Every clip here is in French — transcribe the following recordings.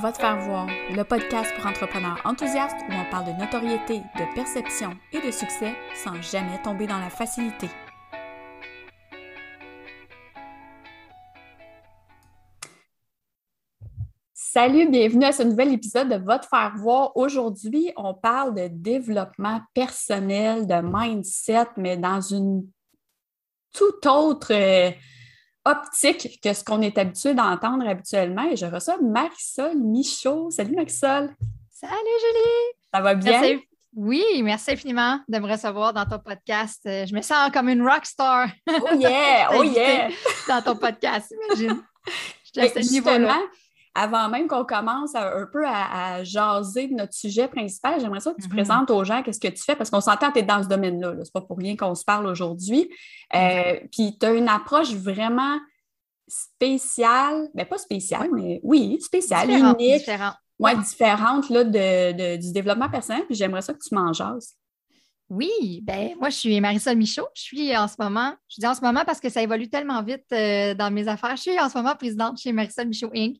Va te faire voir, le podcast pour entrepreneurs enthousiastes où on parle de notoriété, de perception et de succès sans jamais tomber dans la facilité. Salut, bienvenue à ce nouvel épisode de Va te faire voir. Aujourd'hui, on parle de développement personnel, de mindset, mais dans une toute autre euh, optique que ce qu'on est habitué d'entendre habituellement. Et je reçois Marisol Michaud. Salut Marisol. Salut Julie. Ça va bien? Merci. Oui, merci infiniment de me recevoir dans ton podcast. Je me sens comme une rock star. Oh yeah, oh yeah. dans ton podcast, imagine. Je te à ce niveau-là avant même qu'on commence un peu à, jaser de notre sujet principal, j'aimerais ça que tu mm-hmm. présentes aux gens qu'est-ce que tu fais, parce qu'on s'entend que tu es dans ce domaine-là. Ce n'est pas pour rien qu'on se parle aujourd'hui. Euh, puis tu as une approche vraiment spéciale, mais ben, pas spéciale, mais oui, spéciale, unique. Différente. Ouais, différente là, de, du développement personnel. Puis j'aimerais ça que tu m'en jases. Oui, ben moi je suis Marisol Michaud. Je suis en ce moment, je dis en ce moment parce que ça évolue tellement vite euh, dans mes affaires. Je suis en ce moment présidente chez Marisol Michaud Inc.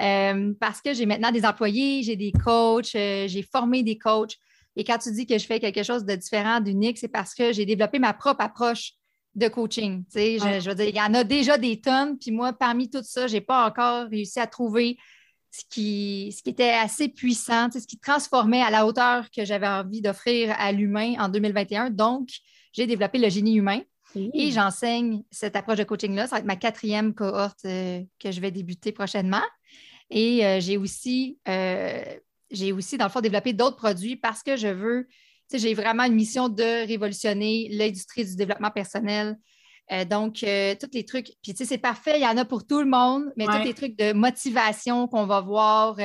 Euh, parce que j'ai maintenant des employés, j'ai des coachs, euh, j'ai formé des coachs. Et quand tu dis que je fais quelque chose de différent, d'unique, c'est parce que j'ai développé ma propre approche de coaching. Je, veux dire, il y en a déjà des tonnes, puis moi, parmi tout ça, je n'ai pas encore réussi à trouver ce qui, ce qui était assez puissant, ce qui transformait à la hauteur que j'avais envie d'offrir à l'humain en 2021. Donc, j'ai développé le génie humain. Et j'enseigne cette approche de coaching-là. Ça va être ma quatrième cohorte euh, que je vais débuter prochainement. Et euh, j'ai aussi, euh, j'ai aussi, dans le fond, développé d'autres produits parce que je veux, tu sais, j'ai vraiment une mission de révolutionner l'industrie du développement personnel. Euh, donc, tous les trucs, puis tu sais, c'est parfait, il y en a pour tout le monde, mais tous les trucs de motivation qu'on va voir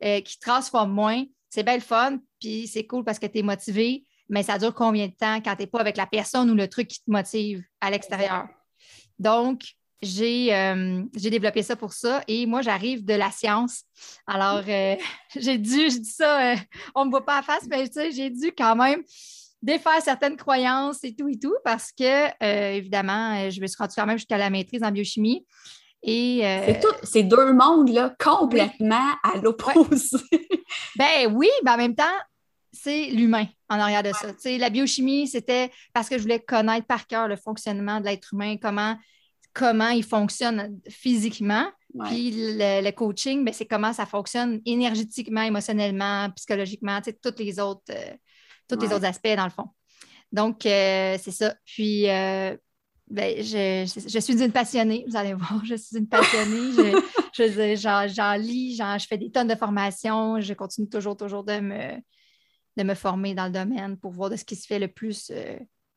qui transforment moins, c'est bien le fun, puis c'est cool parce que tu es motivé, mais ça dure combien de temps quand tu n'es pas avec la personne ou le truc qui te motive à l'extérieur? Donc, euh, j'ai développé ça pour ça et moi, j'arrive de la science. Alors, euh, j'ai dû, je dis ça, euh, on ne me voit pas à face, mais j'ai dû quand même défaire certaines croyances et tout et tout parce que, évidemment, je me suis rendue quand même jusqu'à la maîtrise en biochimie. Et c'est tout, ces deux mondes-là complètement à l'opposé. ben oui, mais en même temps, c'est l'humain en arrière de ça. la biochimie, c'était parce que je voulais connaître par cœur le fonctionnement de l'être humain, comment comment il fonctionne physiquement. Puis le, coaching, ben, c'est comment ça fonctionne énergétiquement, émotionnellement, psychologiquement, tous les autres, euh, tous les autres aspects dans le fond. Donc, euh, c'est ça. Puis, euh, ben, je, suis une passionnée, vous allez voir, je suis une passionnée. j'en, lis, je fais des tonnes de formations, je continue toujours, toujours de me, de me former dans le domaine pour voir de ce qui se fait le plus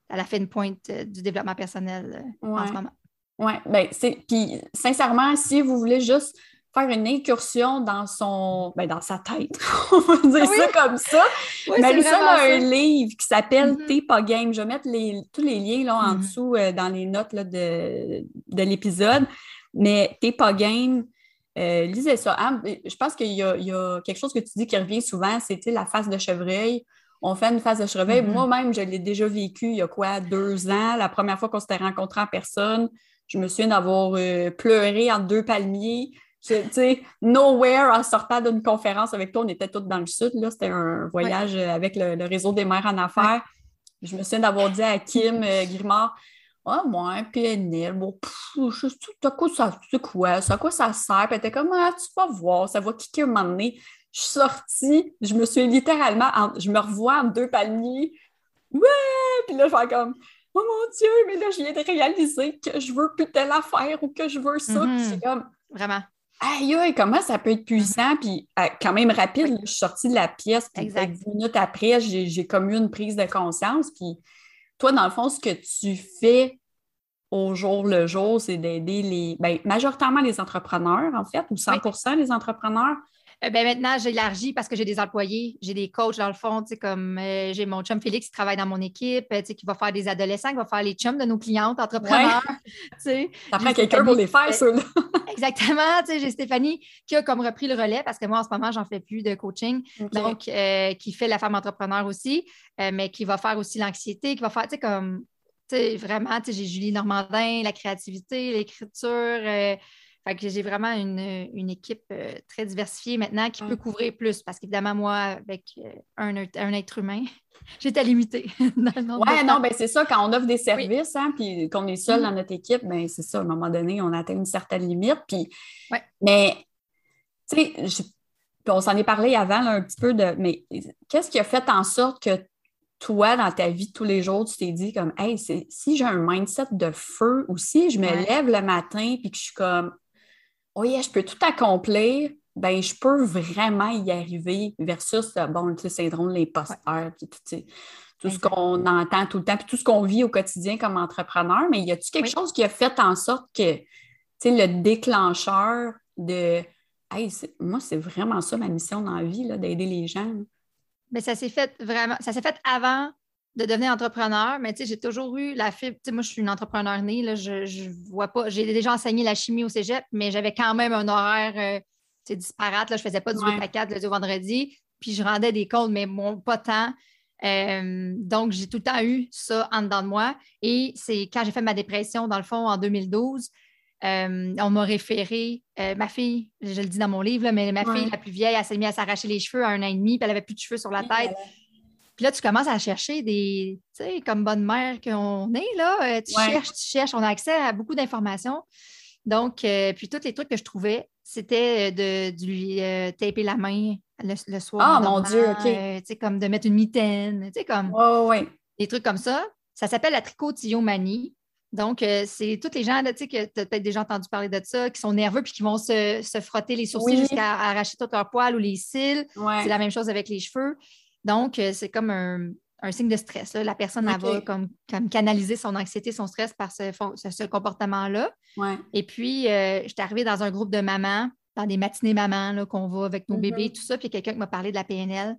à la fin de pointe du développement personnel en ce moment. Oui, ben c'est. Puis sincèrement, si vous voulez juste faire une incursion dans son ben, dans sa tête, on va dire ça comme ça. Oui, a un livre qui s'appelle mm-hmm. T'es pas game. Je vais mettre les, tous les liens là, en mm-hmm. dessous euh, dans les notes là, de, de l'épisode. Mais T'es pas game. Euh, lisez ça. Ah, je pense qu'il y, y, a quelque chose que tu dis qui revient souvent, c'était la face de chevreuil. On fait une phase de chevreuil. Mm-hmm. Moi-même, je l'ai déjà vécu il y a quoi, deux ans, la première fois qu'on s'était rencontrés en personne. Je me souviens d'avoir euh, pleuré en deux palmiers. Tu sais, nowhere en sortant d'une conférence avec toi, on était tous dans le sud. Là, c'était un voyage euh, avec le, réseau des mères en affaires. Je me souviens d'avoir dit à Kim euh, Grimard Ah, moi, PNL, bon, je sais quoi ça, c'est quoi, ça, quoi ça sert? Puis elle était comme Ah, tu vas voir, ça va kicker un moment donné. Je suis sortie, je me suis littéralement, je me revois en deux palmiers. Ouais! Puis là, je fais comme Oh mon Dieu, mais là, je viens de réaliser que je veux plus telle affaire ou que je veux ça. c'est mhm. comme. Vraiment. Aïe, aïe, comment ça peut être puissant? Puis euh, quand même rapide, je suis sortie de la pièce, puis dix minutes après, j'ai comme eu une prise de conscience. Puis toi, dans le fond, ce que tu fais au jour le jour, c'est d'aider les, ben, majoritairement les entrepreneurs, en fait, ou 100% les entrepreneurs euh, ben maintenant, j'élargis parce que j'ai des employés, j'ai des coachs dans le fond, comme euh, j'ai mon chum Félix qui travaille dans mon équipe, euh, qui va faire des adolescents, qui va faire les chums de nos clientes entrepreneurs. Ça prend quelqu'un pour les faire, ça. Exactement. J'ai Stéphanie qui a comme repris le relais parce que moi, en ce moment, j'en fais plus de coaching. Donc, qui fait la femme entrepreneur aussi, mais qui va faire aussi l'anxiété, qui va faire, tu sais, comme, tu sais, vraiment, j'ai Julie Normandin, la créativité, l'écriture Fait que j'ai vraiment une, équipe euh, très diversifiée maintenant qui peut couvrir plus parce qu'évidemment, moi, avec euh, un, être humain, j'étais limitée. oui, non, ben c'est ça, quand on offre des services, hein, puis qu'on est seul dans mm-hmm. notre équipe, ben c'est ça, à un moment donné, on atteint une certaine limite. Puis, Mais, tu sais, on s'en est parlé avant un petit peu de, mais qu'est-ce qui a fait en sorte que toi, dans ta vie de tous les jours, tu t'es dit comme, hey, si j'ai un mindset de feu ou si je me lève le matin puis que je suis comme, oh je peux tout accomplir, ben je peux vraiment y arriver versus, bon, le syndrome de l'imposteur, puis tout, ce qu'on entend tout le temps, puis tout ce qu'on vit au quotidien comme entrepreneur. Mais y a-tu quelque chose qui a fait en sorte que, le déclencheur de, hey, moi, c'est vraiment ça ma mission dans la vie, d'aider les gens. Mais ça s'est fait vraiment, ça s'est fait avant de devenir entrepreneur, mais tu sais, j'ai toujours eu la fibre. Tu sais, moi, je suis une entrepreneur née, là, je, je vois pas. J'ai déjà enseigné la chimie au cégep, mais j'avais quand même un horaire euh, disparate. Là, je faisais pas du 8 à 4 le vendredi, puis je rendais des comptes, mais bon, pas tant. Euh, donc, j'ai tout le temps eu ça en dedans de moi. Et c'est quand j'ai fait ma dépression, dans le fond, en 2012, euh, on m'a référé, ma fille, je le dis dans mon livre, mais ma fille la plus vieille, elle s'est mise à s'arracher les cheveux à un an et demi, puis elle avait plus de cheveux sur la tête. Puis là, tu commences à chercher des, tu sais, comme bonne mère qu'on est, là, euh, tu cherches, tu cherches, on a accès à beaucoup d'informations. Donc, euh, puis tous les trucs que je trouvais, c'était de, lui euh, taper la main le, soir. Ah, mon Dieu, OK. tu sais, comme de mettre une mitaine, tu sais, comme ouais, des trucs comme ça. Ça s'appelle la tricotillomanie. Donc, c'est tous les gens, tu sais, que tu as peut-être déjà entendu parler de ça, qui sont nerveux puis qui vont se, frotter les sourcils jusqu'à arracher tout leur poil ou les cils. C'est la même chose avec les cheveux. Donc, euh, c'est comme un, signe de stress. La personne va comme, canaliser son anxiété, son stress par ce, comportement-là. Et puis, euh, je suis arrivée dans un groupe de mamans, dans des matinées mamans qu'on va avec nos bébés, tout ça. Puis, quelqu'un qui m'a parlé de la PNL.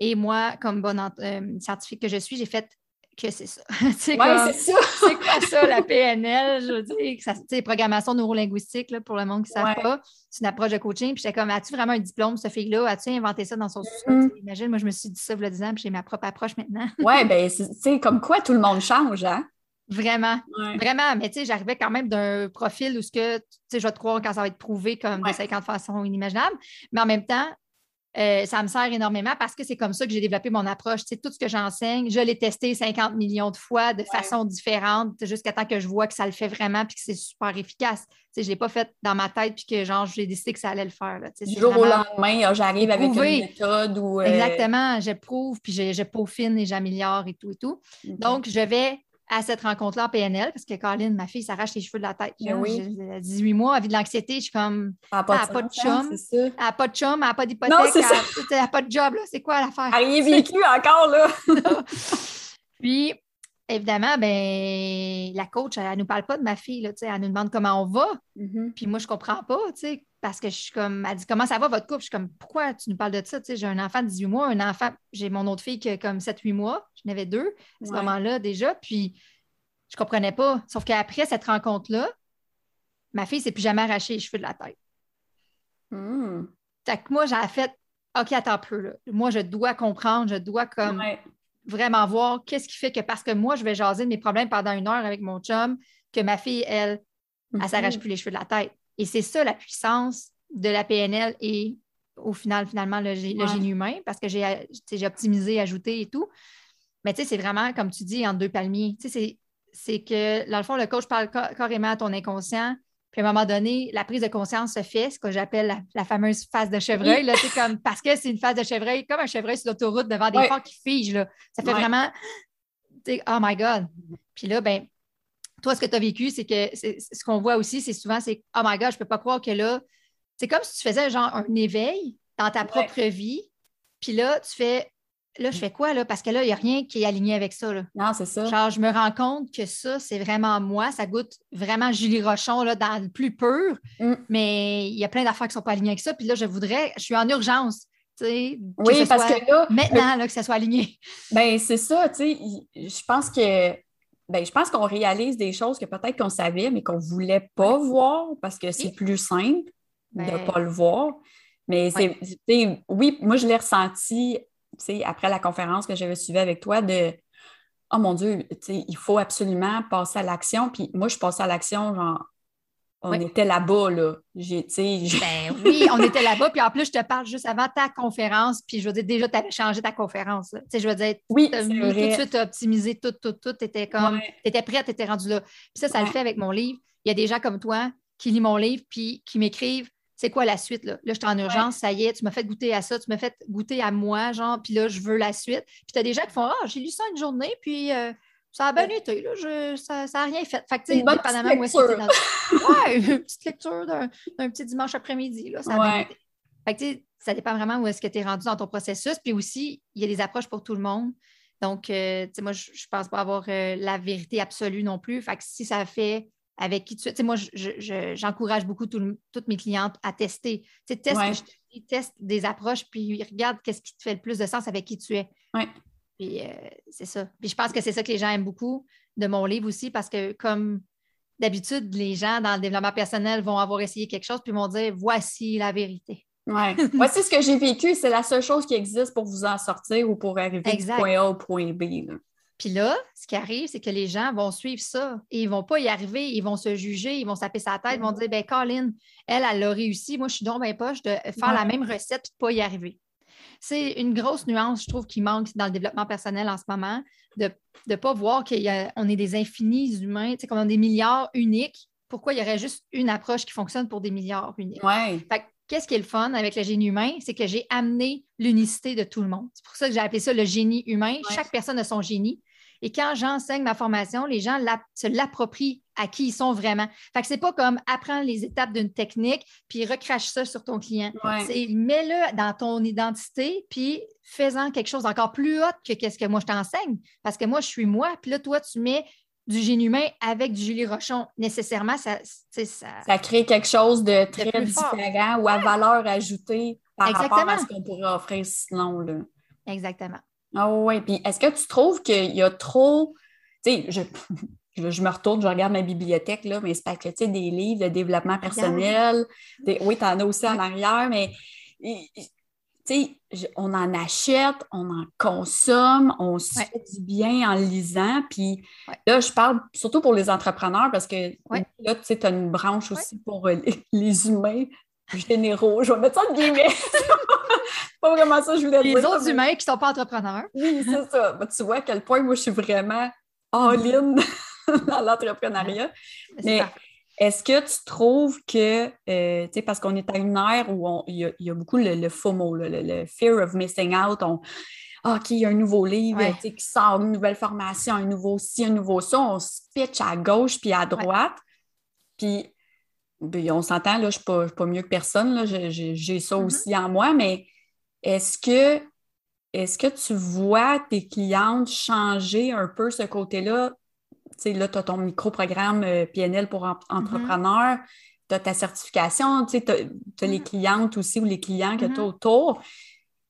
Et moi, comme bonne euh, scientifique que je suis, j'ai fait que c'est ça. c'est quoi ça, la PNL? Je veux dire, c'est programmation neurolinguistique, là, pour le monde qui ne savent pas. C'est une approche de coaching. Puis j'étais comme, as-tu vraiment un diplôme, ce fille-là? As-tu inventé ça dans son mm Imagine, moi, je me suis dit ça a 10 ans, puis j'ai ma propre approche maintenant. oui, bien, c'est comme quoi tout le monde change, hein? Vraiment, vraiment. Mais tu sais, j'arrivais quand même d'un profil où ce que, tu sais, je vais te croire quand ça va être prouvé comme de 50 façons inimaginables. Mais en même temps, euh, ça me sert énormément parce que c'est comme ça que j'ai développé mon approche. Tout ce que j'enseigne, je l'ai testé 50 millions de fois de façon différente jusqu'à temps que je vois que ça le fait vraiment et que c'est super efficace. je ne l'ai pas fait dans ma tête puis que genre j'ai décidé que ça allait le faire. du jour au lendemain, j'arrive avec une méthode ou. Euh, Exactement, je prouve puis je, je peaufine et j'améliore et tout et tout. Donc, je vais à cette rencontre-là en PNL, parce que Caroline, ma fille, s'arrache les cheveux de la tête. Ben j'ai 18 mois, elle vit de l'anxiété, je suis comme, elle n'a pas, pas, de chum, elle n'a pas de chum, elle n'a pas d'hypothèque, elle n'a pas de job, c'est quoi l'affaire? Elle n'a rien vécu encore, là! Puis, évidemment, ben, la coach, elle ne nous parle pas de ma fille, là, elle nous demande comment on va. Mm-hmm. Puis moi, je ne comprends pas, parce que je suis comme, elle dit comment ça va votre couple? Je suis comme, pourquoi tu nous parles de ça? j'ai un enfant de 18 mois, un enfant, j'ai mon autre fille qui a comme 7-8 mois, j'en avais deux à ce moment-là déjà, puis je ne comprenais pas. Sauf qu'après cette rencontre-là, ma fille s'est plus jamais arraché les cheveux de la tête. Mm. Fait que moi, j'ai fait, OK, attends un peu, là. Moi, je dois comprendre, je dois comme vraiment voir qu'est-ce qui fait que parce que moi, je vais jaser de mes problèmes pendant une heure avec mon chum, que ma fille, elle, elle ne mhm. s'arrache plus les cheveux de la tête. Et c'est ça la puissance de la PNL et au final, finalement, le, génie humain, parce que j'ai optimisé, ajouté et tout. Mais tu sais, c'est vraiment, comme tu dis, en deux palmiers. Tu sais, c'est que, dans le fond, le coach parle carrément à ton inconscient. Puis à un moment donné, la prise de conscience se fait, ce que j'appelle la, fameuse phase de chevreuil. Là, comme, parce que c'est une phase de chevreuil, comme un chevreuil sur l'autoroute devant des ouais. qui figent. Là. Ça fait vraiment Oh my God. Puis là, ben, toi, ce que tu as vécu, c'est que ce qu'on voit aussi, c'est souvent, c'est Oh my God, je ne peux pas croire que là, c'est comme si tu faisais genre un éveil dans ta propre vie. Puis là, tu fais là, je fais quoi, là? Parce que là, il n'y a rien qui est aligné avec ça. Là. Non, c'est ça. Genre, je me rends compte que ça, c'est vraiment moi. Ça goûte vraiment Julie Rochon, là, dans le plus pur. Mm. Mais il y a plein d'affaires qui ne sont pas alignées avec ça. Puis là, je voudrais, je suis en urgence. oui, parce que là. Maintenant, là, que ça soit aligné. Ben, c'est ça, tu sais. Je pense que. Ben, je pense qu'on réalise des choses que peut-être qu'on savait, mais qu'on ne voulait pas voir parce que c'est plus simple de ne ben pas le voir. Mais c'est, oui, moi, je l'ai ressenti après la conférence que j'avais suivie avec toi, de Oh mon Dieu, il faut absolument passer à l'action. Puis moi, je passe à l'action, genre, on était là-bas, là. J'ai, ben oui, on était là-bas. Puis en plus, je te parle juste avant ta conférence. Puis je veux dire, déjà, tu avais changé ta conférence. Tu sais, je veux dire, oui, as mis, tout de suite, tu as optimisé tout, tout, tout. Tu étais comme, tu étais prête, tu étais rendu là. Puis ça, ça le fait avec mon livre. Il y a des gens comme toi qui lisent mon livre puis qui m'écrivent c'est quoi la suite là? Là, je suis en urgence, ça y est, tu m'as fait goûter à ça, tu m'as fait goûter à moi, genre, puis là, je veux la suite. Puis tu as des gens qui font Ah, j'ai lu ça une journée, puis euh, ça a bien été, là, je, ça n'a rien fait. Fait que, tu sais, dépendamment où est-ce que dans... Ouais, une petite lecture d'un petit dimanche après-midi, là, ça a bien été. Fait que, ça dépend vraiment où est-ce que tu es rendu dans ton processus. Puis aussi, il y a des approches pour tout le monde. Donc, euh, tu sais, moi, je ne pense pas avoir euh, la vérité absolue non plus. Fait que si ça fait avec qui tu es. moi, j'encourage beaucoup toutes mes clientes à tester. Tu sais, teste, des approches, puis regarde qu'est-ce qui te fait le plus de sens avec qui tu es. Puis euh, c'est ça. Puis je pense que c'est ça que les gens aiment beaucoup de mon livre aussi, parce que comme d'habitude, les gens dans le développement personnel vont avoir essayé quelque chose, puis vont dire voici la vérité. Oui. voici ce que j'ai vécu, c'est la seule chose qui existe pour vous en sortir ou pour arriver du point A au point B. Puis là, ce qui arrive, c'est que les gens vont suivre ça et ils ne vont pas y arriver, ils vont se juger, ils vont taper sa tête, ils vont dire ben Colin, elle, elle a réussi, moi je suis donc bien poche de faire la même recette et de ne pas y arriver. C'est une grosse nuance, je trouve, qui manque dans le développement personnel en ce moment, de ne pas voir qu'on est des infinis humains, qu'on a des milliards uniques. Pourquoi il y aurait juste une approche qui fonctionne pour des milliards uniques? Ouais. Fait qu'est-ce qui est le fun avec le génie humain? C'est que j'ai amené l'unicité de tout le monde. C'est pour ça que j'ai appelé ça le génie humain. Chaque personne a son génie. Et quand j'enseigne ma formation, les gens se l'approprient à qui ils sont vraiment. Fait que c'est pas comme apprendre les étapes d'une technique puis recrache ça sur ton client. C'est mets-le dans ton identité puis fais-en quelque chose encore plus haut que qu'est-ce que moi je t'enseigne. Parce que moi, je suis moi, puis là, toi, tu mets du génie humain avec du Julie Rochon. Nécessairement, ça, ça, ça crée quelque chose de très différent ou à valeur ajoutée par rapport à ce qu'on pourrait offrir sinon. Là. Exactement. Ah oui, puis est-ce que tu trouves qu'il y a trop, tu sais, je, je, me retourne, je regarde ma bibliothèque, là, mais c'est pas que, tu sais, des livres de développement personnel, oui, tu en as aussi en arrière, mais, tu sais, on en achète, on en consomme, on se fait du bien en lisant, puis là, je parle surtout pour les entrepreneurs, parce que là, tu sais, tu as une branche aussi pour euh, les, humains généraux, je vais mettre ça en guillemets. pas vraiment ça je voulais dire. Les autres humains qui ne sont pas entrepreneurs. Oui, c'est ça. Ben, tu vois à quel point moi, je suis vraiment all-in dans l'entrepreneuriat. Mais est-ce que tu trouves que, euh, tu sais, parce qu'on est à une ère où il y, a beaucoup le, FOMO, le, fear of missing out, on, ah, OK, il y a un nouveau livre qui sort, une nouvelle formation, un nouveau ci, un nouveau ça, on se pitch à gauche puis à droite. Puis, ben, on s'entend, là, je ne suis, pas mieux que personne, j'ai ça mm-hmm. aussi en moi, mais est-ce que, est que tu vois tes clientes changer un peu ce côté-là? Tu sais, là, tu as ton micro-programme euh, PNL pour mm-hmm. entrepreneurs, tu as ta certification, tu as, les mm-hmm. clientes aussi ou les clients que tu as mm-hmm. autour.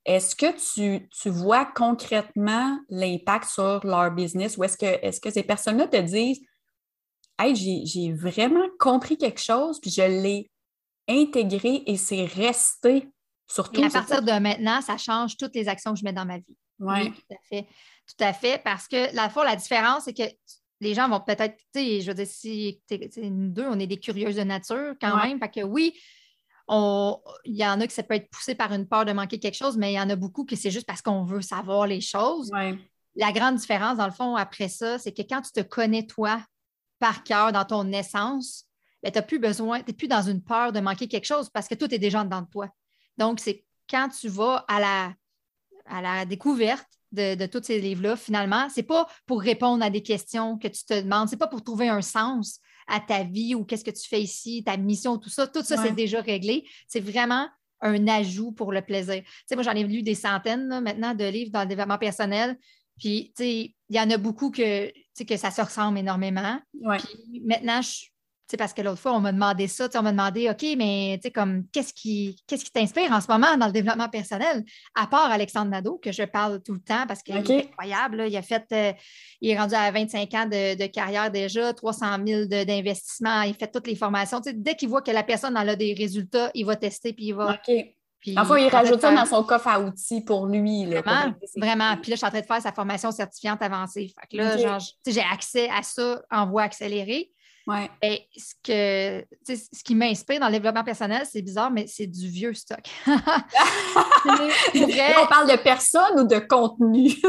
Est-ce que tu, vois concrètement l'impact sur leur business ou est-ce que, est que ces personnes-là te disent Hey, j'ai vraiment compris quelque chose, puis je l'ai intégré et c'est resté et à partir de maintenant, ça change toutes les actions que je mets dans ma vie. Oui, tout à fait. Tout à fait, parce que la fois, la différence, c'est que les gens vont peut-être, tu sais, je veux dire, si nous deux, on est des curieuses de nature quand même. Fait que oui, il y en a que ça peut être poussé par une peur de manquer quelque chose, mais il y en a beaucoup que c'est juste parce qu'on veut savoir les choses. La grande différence, dans le fond, après ça, c'est que quand tu te connais toi par cœur dans ton essence, ben, tu n'as plus besoin, tu n'es plus dans une peur de manquer quelque chose parce que tout est déjà dedans de toi. Donc, c'est quand tu vas à la, à la découverte de, tous ces livres-là, finalement, c'est pas pour répondre à des questions que tu te demandes, c'est pas pour trouver un sens à ta vie ou qu'est-ce que tu fais ici, ta mission, tout ça. Tout ça, c'est déjà réglé. C'est vraiment un ajout pour le plaisir. Tu sais, moi, j'en ai lu des centaines maintenant de livres dans le développement personnel. Puis, tu sais, il y en a beaucoup que, que ça se ressemble énormément. Puis maintenant, je, parce que l'autre fois, on m'a demandé ça, on m'a demandé, OK, mais comme qu'est-ce qui qu'est-ce qui t'inspire en ce moment dans le développement personnel, à part Alexandre Nadeau, que je parle tout le temps parce qu'il est incroyable. il a fait, euh, il est rendu à 25 ans de, carrière déjà, 300 000 d'investissement, il fait toutes les formations. dès qu'il voit que la personne a des résultats, il va tester puis il va. OK. Puis, enfin, il rajoute ça dans son coffre à outils pour lui. vraiment, vraiment. Puis là, je suis en train de faire sa formation certifiante avancée. Fait que là, j'ai accès à ça en voie accélérée. Ouais. Et ce, que, ce qui m'inspire dans le développement personnel, c'est bizarre, mais c'est du vieux stock. on parle de personne ou de contenu?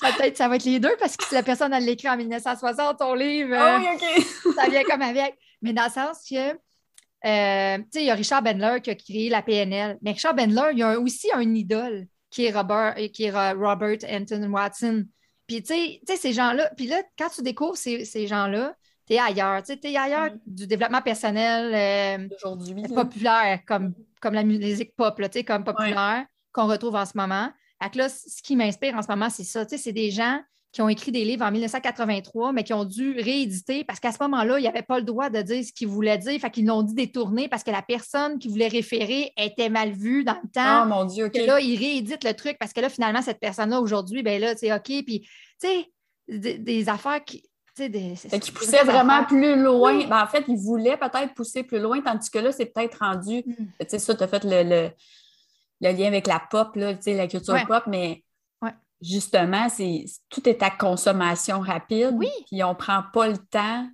Peut-être ça va être les deux parce que si la personne a l'écrit en 1960, ton livre, ah oui, ça vient comme avec. Mais dans le sens que, euh, tu sais, il y a Richard Bendler qui a créé la PNL. Mais Richard Bendler, il y a aussi un idole qui est Robert, qui est Robert Anton Watson. Puis, tu sais, ces gens-là, puis là, quand tu découvres ces, ces gens-là, tu es ailleurs. Tu es ailleurs mm. du développement personnel euh, populaire, comme, comme la musique pop, là, comme populaire, qu'on retrouve en ce moment. Fait que là, ce qui m'inspire en ce moment, c'est ça. C'est des gens qui ont écrit des livres en 1983, mais qui ont dû rééditer parce qu'à ce moment-là, ils n'avaient pas le droit de dire ce qu'ils voulaient dire. Fait qu'ils l'ont dit détourner parce que la personne qui voulait référer était mal vue dans le temps. Oh mon Dieu, OK. là, ils rééditent le truc parce que là, finalement, cette personne-là, aujourd'hui, ben là, c'est OK. Puis, tu sais, des, affaires qui. Des, qui poussaient vraiment plus loin. Ben, en fait, ils voulaient peut-être pousser plus loin, tandis que là, c'est peut-être rendu. Mm. Tu sais, ça, tu as fait le, lien avec la pop, là, la culture pop, mais justement, c'est tout est à consommation rapide. Oui. Puis on prend pas le temps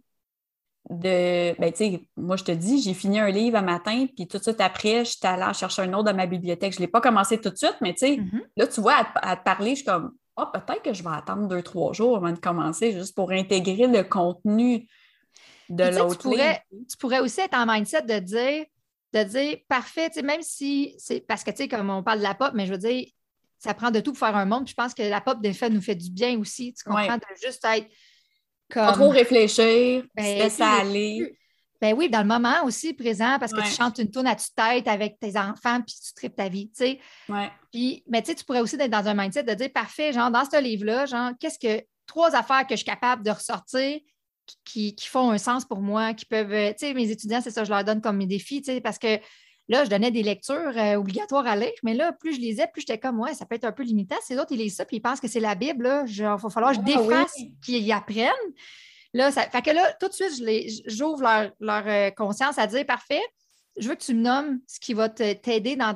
de. Ben, tu sais, moi, je te dis, j'ai fini un livre un matin, puis tout de suite après, j'étais allée chercher un autre dans ma bibliothèque. Je ne l'ai pas commencé tout de suite, mais tu sais, mm-hmm. là, tu vois, à, te parler, je suis comme, oh, peut-être que je vais attendre deux, trois jours avant de commencer, juste pour intégrer le contenu de l'autre livre. Tu pourrais aussi être en mindset de dire, de dire, parfait, même si c'est parce que, tu sais, comme on parle de la pop, mais je veux dire, ça prend de tout pour faire un monde. je pense que la pop, des fois, nous fait du bien aussi. Tu comprends? De juste être comme. Pas trop réfléchir, ben, ça aller. Ben oui, dans le moment aussi présent, parce que tu chantes une tourne à tu tête avec tes enfants, puis tu tripes ta vie, tu sais. Puis, mais tu sais, tu pourrais aussi être dans un mindset de dire, parfait, genre, dans ce livre-là, genre, qu'est-ce que, trois affaires que je suis capable de ressortir qui, qui, font un sens pour moi, qui peuvent, tu sais, mes étudiants, c'est ça, je leur donne comme mes défis, tu sais, parce que Là, je donnais des lectures euh, obligatoires à lire, mais là, plus je lisais, plus j'étais comme, ouais, ça peut être un peu limitant. Ces autres, ils lisent ça, puis ils pensent que c'est la Bible. il va falloir que je ah défasse qu'ils y apprennent. Là, ça fait que là, tout de suite, j'ouvre leur, euh, conscience à dire, parfait, je veux que tu me nommes ce qui va t'aider dans,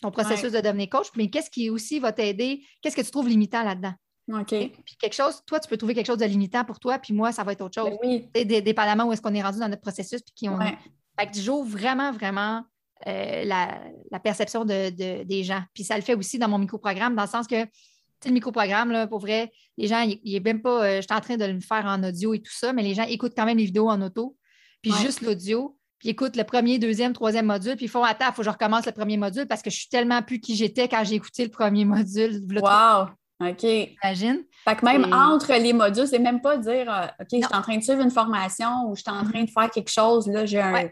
ton processus de devenir coach, mais qu'est-ce qui aussi va t'aider, qu'est-ce que tu trouves limitant là-dedans? OK. puis quelque chose, toi, tu peux trouver quelque chose de limitant pour toi, puis moi, ça va être autre chose. Ben oui. Dépendamment où est-ce qu'on est rendu dans notre processus, puis qui on. Fait que j'ouvre vraiment, vraiment euh, la, perception de, des gens. Puis ça le fait aussi dans mon micro-programme, dans le sens que le micro-programme, là, pour vrai, les gens, il n'est même pas, euh, je suis en train de le faire en audio et tout ça, mais les gens écoutent quand même les vidéos en auto, puis juste l'audio, puis écoutent le premier, deuxième, troisième module, puis ils font Attends, il faut que je recommence le premier module parce que je suis tellement plus qui j'étais quand j'ai écouté le premier module. Wow! OK. Imagine. Fait que même entre les modules, c'est même pas dire euh, OK, je suis en train de suivre une formation ou je suis en train de faire quelque chose, là, j'ai un,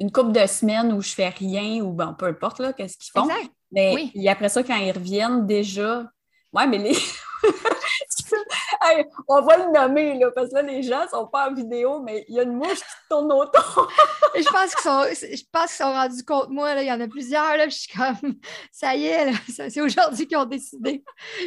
une couple de semaines où je fais rien ou bon, peu importe là, qu'est-ce qu'ils font. Mais après ça, quand ils reviennent, déjà, ouais, mais les. on va le nommer, là, parce que là, les gens ne sont pas en vidéo, mais il y a une mouche qui tourne autour. je pense qu'ils sont, je pense qu'ils sont rendus compte, moi, là, il y en a plusieurs, là, je suis comme, ça y est, c'est aujourd'hui qu'ils ont décidé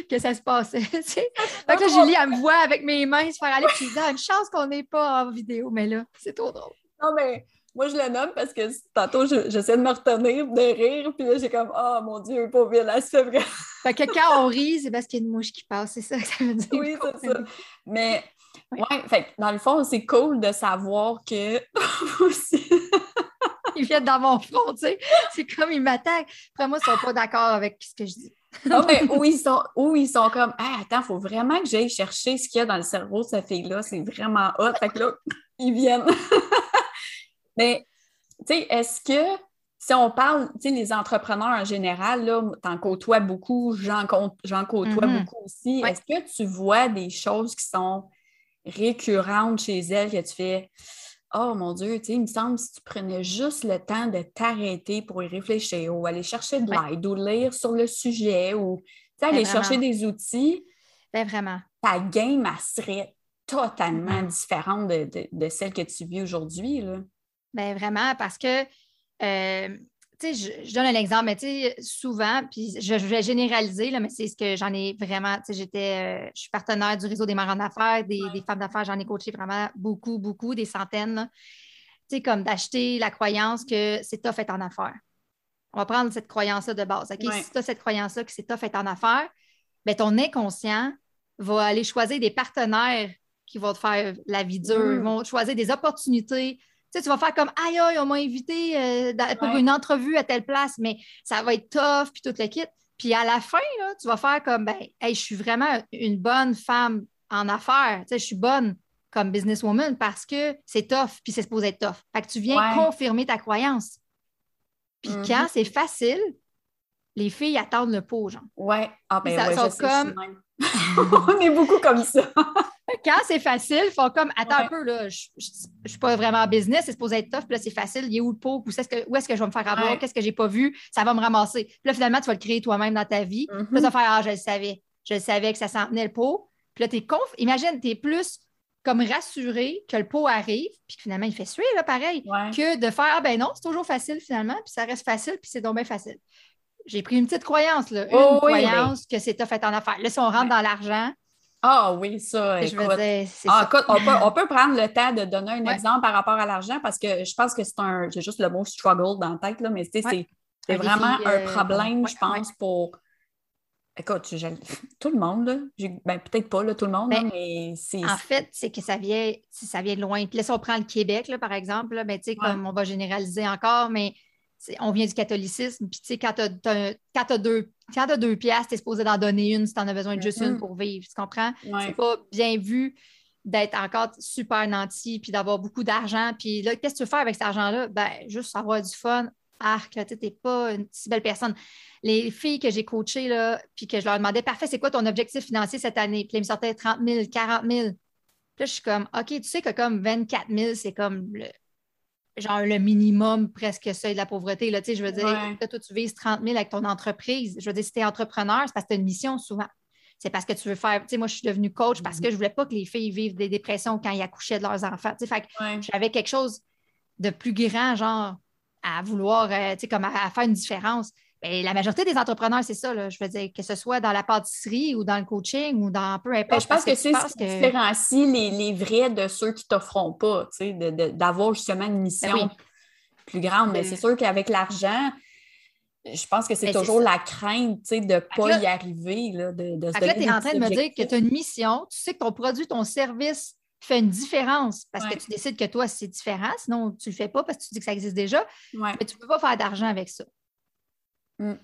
que ça se passait. fait que là, Julie, elle me voit avec mes mains se faire aller, puis je dis, ah, une chance qu'on n'est pas en vidéo, mais là, c'est trop drôle. Non, mais moi, je le nomme parce que tantôt, j'essaie de me retenir, de rire, puis là, j'ai comme, oh mon Dieu, pauvre là, c'est vrai. Fait que quand on rit, c'est parce qu'il y a une mouche qui passe, c'est ça que ça veut dire. Oui, c'est ça. Mais, ouais, fait dans le fond, c'est cool de savoir que. ils viennent dans mon front, tu sais. C'est comme ils m'attaquent. Après, moi, ils ne sont pas d'accord avec ce que je dis. non, mais où ils sont, où ils sont comme, ah, attends, il faut vraiment que j'aille chercher ce qu'il y a dans le cerveau de cette fille-là. C'est vraiment hot. Fait que là, ils viennent. Mais, tu sais, est-ce que si on parle, tu sais, les entrepreneurs en général, là, t'en côtoies beaucoup, j'en, côtoie mm-hmm. beaucoup aussi. Est-ce que tu vois des choses qui sont récurrentes chez elles que tu fais Oh mon Dieu, tu sais, il me semble si tu prenais juste le temps de t'arrêter pour y réfléchir ou aller chercher de l'aide ou lire sur le sujet ou ben, aller chercher des outils. Ben vraiment. Ta game, elle serait totalement mm-hmm. différente de, de, celle que tu vis aujourd'hui. Bien, vraiment, parce que, euh, tu sais, je, donne un exemple, mais tu sais, souvent, puis je, vais généraliser, là, mais c'est ce que j'en ai vraiment, tu sais, j'étais, euh, je suis partenaire du réseau des marins d'affaires, des, femmes d'affaires, j'en ai coaché vraiment beaucoup, beaucoup, des centaines, tu sais, comme d'acheter la croyance que c'est tough être en affaires. On va prendre cette croyance-là de base. OK? Si tu as cette croyance-là que c'est tough être en affaires, bien, ton inconscient va aller choisir des partenaires qui vont te faire la vie dure. Mm. vont choisir des opportunités. Tu sais, tu vas faire comme aïe, aïe, on m'a invité euh, dans- pour Ouais. une entrevue à telle place, mais ça va être tough, puis tout le kit. Puis à la fin, là, tu vas faire comme ben, hey, je suis vraiment une bonne femme en affaires. Tu sais, je suis bonne comme businesswoman parce que c'est tough, puis c'est supposé être tough. Fait que tu viens Ouais. confirmer ta croyance. Puis Mhm. quand c'est facile, les filles attendent le pot, genre. Ouais. Ah, ben Ça ouais, sont comme-. On est beaucoup comme ça. Quand c'est facile, ils font comme attends Ouais. un peu, là, je ne suis pas vraiment en business, c'est supposé être tough, puis là, c'est facile, il est où le pot, où est-ce que, où est-ce que je vais me faire avoir, Ouais. qu'est-ce que j'ai pas vu, ça va me ramasser. Puis là, finalement, tu vas le créer toi-même dans ta vie. Mhm. Puis là, tu vas faire Ah, je le savais. Je le savais que ça s'en tenait le pot. Puis là, tu es conf. Imagine, tu es plus comme rassuré que le pot arrive, puis que finalement, il fait suer, là, pareil, Ouais. que de faire Ah ben non, c'est toujours facile finalement, puis ça reste facile, puis c'est donc bien facile. J'ai pris une petite croyance, là, une Oh oui, croyance que c'est fait en affaires. Là, si on rentre dans l'argent, Ah oui, ça, je veux écoute. dire, Ah, ça. écoute, on peut, on peut prendre le temps de donner un Ouais. exemple par rapport à l'argent parce que je pense que c'est un. J'ai juste le mot struggle dans la tête, là, mais tu sais, Ouais. c'est- vraiment un euh, problème, je pense, pour. Écoute, je- tout le monde, là. Ben, peut-être pas là, tout le monde, Ben, là, mais c'est. En fait, c'est que ça vient, ça vient de loin. Puis là, si on prend le Québec, là, par exemple, là, ben, tu sais, Ouais. comme on va généraliser encore, mais on vient du catholicisme. Puis, tu sais, quand tu as, deux, quand t'as deux piastres, tu es supposé d'en donner une si tu en as besoin de juste une pour vivre. Tu comprends? Ouais. C'est pas bien vu d'être encore super nanti puis d'avoir beaucoup d'argent. Puis là, qu'est-ce que tu veux faire avec cet argent-là? Ben, juste avoir du fun. Arc, tu n'es pas une si belle personne. Les filles que j'ai coachées, là, puis que je leur demandais, parfait, c'est quoi ton objectif financier cette année? Puis ils me sortaient 30 000, 40 000. Puis là, je suis comme, OK, tu sais que comme 24 000, c'est comme le, genre le minimum presque seuil de la pauvreté. Là, tu sais, je veux dire, Ouais. toi, tu vises 30 000 avec ton entreprise. Je veux dire, si tu es entrepreneur, c'est parce que tu as une mission souvent. C'est parce que tu veux faire. Tu sais, moi, je suis devenue coach parce que je voulais pas que les filles vivent des dépressions quand ils accouchaient de leurs enfants. Tu sais, fait que Ouais. j'avais quelque chose de plus grand, genre, à vouloir, euh, tu sais, comme à, à faire une différence. Ben, la majorité des entrepreneurs, c'est ça, là. Je veux dire, que ce soit dans la pâtisserie ou dans le coaching ou dans peu importe. Ben, je pense que, tu c'est ce qui différencie les, les vrais de ceux qui t'offront pas, tu sais, de- de- d'avoir justement une mission Ben oui. plus grande. Mais Euh, c'est sûr qu'avec l'argent, je pense que c'est toujours la crainte, tu sais, de ne que pas là- y arriver, là, de, de se que là, tu es en train de me dire que tu as une mission, tu sais que ton produit, ton service fait une différence parce Ouais. que tu décides que toi, c'est différent, sinon tu ne le fais pas parce que tu dis que ça existe déjà, Ouais. mais tu ne peux pas faire d'argent avec ça. Mm.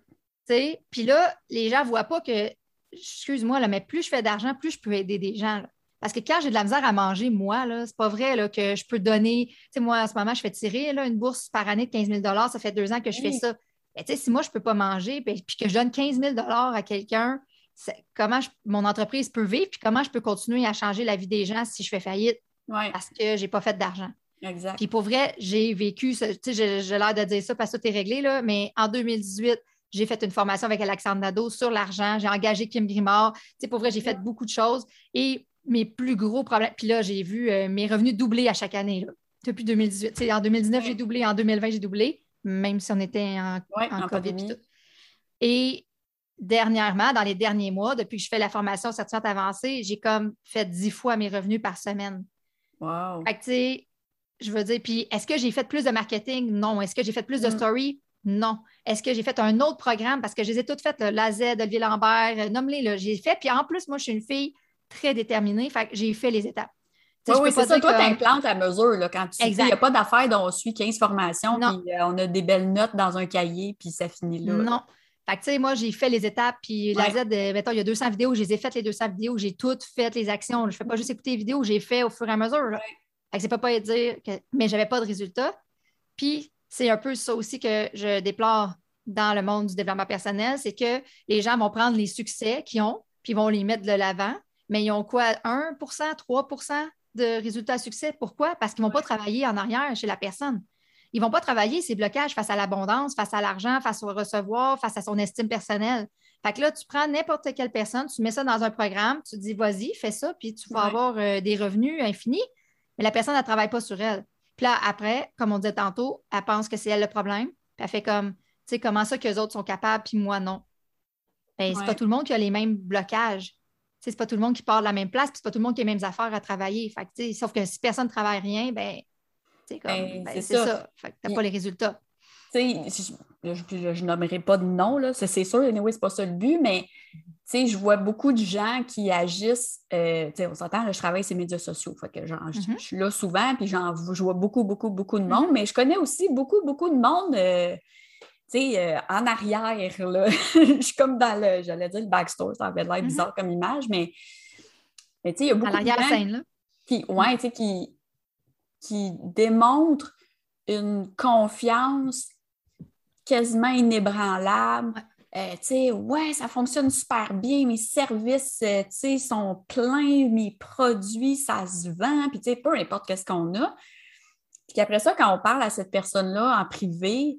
Puis là, les gens ne voient pas que, excuse-moi, là, mais plus je fais d'argent, plus je peux aider des gens. là. Parce que quand j'ai de la misère à manger, moi, là, c'est pas vrai là, que je peux donner. Tu sais, moi, en ce moment, je fais tirer là, une bourse par année de 15 000 Ça fait deux ans que je fais ça. Mais tu sais, si moi, je ne peux pas manger, puis, puis que je donne 15 000 à quelqu'un, c'est- comment je- mon entreprise peut vivre, puis comment je peux continuer à changer la vie des gens si je fais faillite Ouais, parce que je n'ai pas fait d'argent. Exact. Puis pour vrai, j'ai vécu, tu sais, j'ai l'air de dire ça parce que tout est réglé, là, mais en 2018, j'ai fait une formation avec Alexandre Nadeau sur l'argent. J'ai engagé Kim Grimard. Tu sais, pour vrai, j'ai fait beaucoup de choses. Et mes plus gros problèmes, puis là, j'ai vu euh, mes revenus doubler à chaque année, là, depuis 2018. Tu sais, en 2019, j'ai doublé. En 2020, j'ai doublé, même si on était en, Ouais, en en COVID. pandémie. tout. Et dernièrement, dans les derniers mois, depuis que je fais la formation certifiante avancée, j'ai comme fait 10 fois mes revenus par semaine. Wow. Fait que, tu sais, je veux dire, puis est-ce que j'ai fait plus de marketing? Non. Est-ce que j'ai fait plus de Mm. story? Non. Est-ce que j'ai fait un autre programme? Parce que je les ai toutes faites, là, la Z, Olivier Lambert, euh, nomme-les, j'ai fait. Puis en plus, moi, je suis une fille très déterminée. Fait que j'ai fait les étapes. Oui, oui, c'est ça. Toi, que- tu implantes à mesure là, quand tu. Il n'y a pas d'affaire dont on suit 15 formations, Non. puis euh, on a des belles notes dans un cahier, puis ça finit là. Non. Fait que, tu sais, moi, j'ai fait les étapes, puis la. Z, euh, mettons, il y a 200 vidéos, je les ai faites, les 200 vidéos, j'ai toutes fait les actions. Je ne fais pas juste écouter les vidéos, j'ai fait au fur et à mesure. C'est pas pas dire que... Mais j'avais pas de résultat. Puis, c'est un peu ça aussi que je déplore dans le monde du développement personnel, c'est que les gens vont prendre les succès qu'ils ont, puis ils vont les mettre de l'avant, mais ils ont quoi, 1% 3 de résultats à succès? Pourquoi? Parce qu'ils ne vont pas travailler en arrière chez la personne. Ils ne vont pas travailler ces blocages face à l'abondance, face à l'argent, face au recevoir, face à son estime personnelle. Fait que là, tu prends n'importe quelle personne, tu mets ça dans un programme, tu dis vas-y, fais ça, puis tu vas Ouais. avoir euh, des revenus infinis, mais la personne ne travaille pas sur elle. Puis là, après, comme on disait tantôt, elle pense que c'est elle le problème, puis elle fait comme, tu sais, comment ça que les autres sont capables, puis moi non. Ben, c'est Ouais. pas tout le monde qui a les mêmes blocages. C'est pas tout le monde qui part de la même place, puis c'est pas tout le monde qui a les mêmes affaires à travailler. Fait que, sauf que si personne ne travaille rien, ben, c'est comme, Ben, ben, ça. ça. Fait que t'as Il- pas les résultats. Tu sais, je, je, je nommerai pas de nom, là, ça c'est sûr, anyway, c'est pas ça le but, mais sais, je vois beaucoup de gens qui agissent, euh, tu sais, on s'entend, je travaille sur les médias sociaux, fait que genre, je, Mhm. suis là souvent, puis j'en, je vois beaucoup, beaucoup, beaucoup de Mhm. monde, mais je connais aussi beaucoup, beaucoup de monde, euh, tu sais, euh, en arrière, là. je suis comme dans le, j'allais dire le backstore, ça avait l'air Mhm. bizarre comme image, mais, mais tu sais, il y a À beaucoup de gens là. qui, ouais, tu sais, qui, qui démontrent une confiance quasiment inébranlable. Ouais. Euh, tu sais, ouais, ça fonctionne super bien, mes services, euh, tu sais, sont pleins, mes produits, ça se vend, puis tu sais, peu importe qu'est-ce qu'on a. Puis après ça, quand on parle à cette personne-là en privé,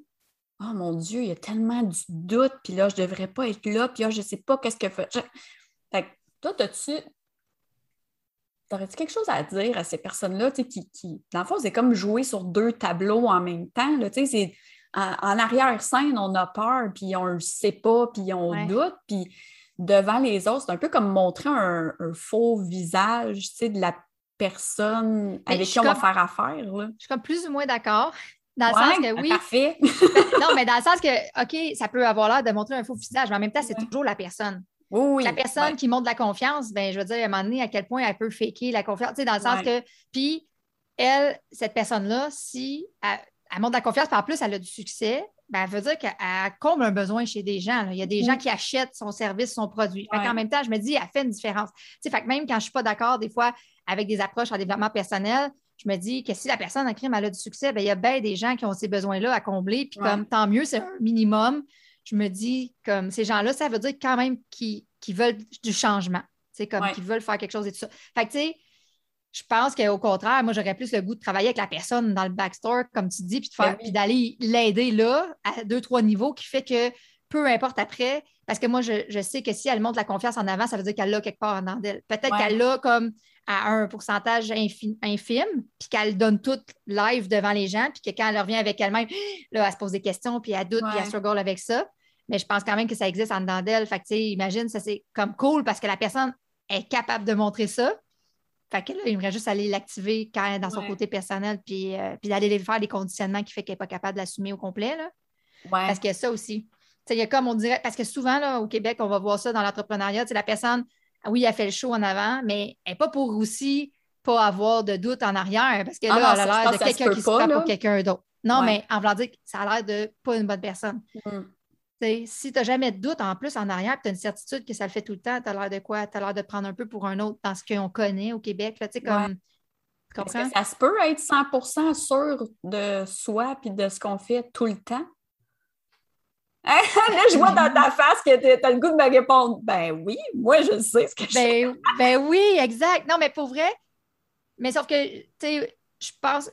oh mon Dieu, il y a tellement du doute, puis là, je devrais pas être là, puis là, je sais pas qu'est-ce que fait. je- Fait que toi, as-tu T'aurais-tu quelque chose à dire à ces personnes-là, tu sais, qui, qui, dans le fond, c'est comme jouer sur deux tableaux en même temps, tu sais, c'est en, en arrière-scène, on a peur, puis on le sait pas, puis on Ouais. doute, puis devant les autres, c'est un peu comme montrer un, un faux visage, tu sais, de la personne Mais avec qui on va faire affaire, là. Je suis comme plus ou moins d'accord. Dans le Ouais, sens que oui, Parfait. non, mais dans le sens que, OK, ça peut avoir l'air de montrer un faux visage, mais en même temps, c'est Ouais. toujours la personne. Oui, oui. la personne ouais. qui montre de la confiance, ben, je veux dire, à un moment donné, à quel point elle peut faker la confiance. Tu sais, dans le sens que, puis, elle, cette personne-là, si elle, elle montre de la confiance, puis en plus, elle a du succès, ben, elle veut dire qu'elle elle comble un besoin chez des gens. là. Il y a des gens qui achètent son service, son produit. Ouais. qu'en même temps, je me dis, elle fait une différence. Fait que même quand je ne suis pas d'accord, des fois, avec des approches en développement personnel, je me dis que si la personne en crime, elle a du succès, ben, il y a bien des gens qui ont ces besoins-là à combler. Puis Ouais. comme tant mieux, c'est un minimum. Je me dis, comme ces gens-là, ça veut dire quand même qu'ils veulent du changement. C'est comme Ouais. qu'ils veulent faire quelque chose et tout ça. Fait que, tu sais, je pense qu'au contraire, moi, j'aurais plus le goût de travailler avec la personne dans le backstore, comme tu dis, puis de faire- Ben oui. puis d'aller l'aider là, à deux, trois niveaux, qui fait que peu importe après, parce que moi, je, je sais que si elle monte la confiance en avant, ça veut dire qu'elle l'a quelque part en dedans d'elle. Peut-être Ouais. qu'elle l'a comme à un pourcentage infi- infime, puis qu'elle donne tout live devant les gens, puis que quand elle revient avec elle-même, là, elle se pose des questions, puis elle doute, puis elle struggle avec ça. Mais je pense quand même que ça existe en dedans d'elle. Fait que, tu sais, imagine, ça c'est comme cool parce que la personne est capable de montrer ça. Fait que là, il aimerait juste aller l'activer quand dans son Ouais. côté personnel, puis, euh, puis d'aller faire des conditionnements qui fait qu'elle n'est pas capable de l'assumer au complet. Là. Ouais. Parce que ça aussi. Il y a comme on dirait, parce que souvent, là, au Québec, on va voir ça dans l'entrepreneuriat. La personne, ah oui, elle fait le show en avant, mais elle n'est pas pour aussi pas avoir de doute en arrière, parce que là, Ah non, elle a l'air de quelqu'un qui se pas, prend là. pour quelqu'un d'autre. Non, Ouais. mais en voulant dire que ça a l'air de pas une bonne personne. Mm. Si tu n'as jamais de doute en plus en arrière, tu as une certitude que ça le fait tout le temps, tu as l'air de quoi? Tu as l'air de prendre un peu pour un autre dans ce qu'on connaît au Québec. Là, comme, Ouais. tu Est-ce comprends? que ça se peut être 100% sûr de soi puis de ce qu'on fait tout le temps? Hein? Là, je vois dans ta face que tu as le goût de me répondre. Ben oui, moi, je sais ce que je fais. Ben, ben oui, exact. Non, mais pour vrai, mais sauf que, tu sais, je pense,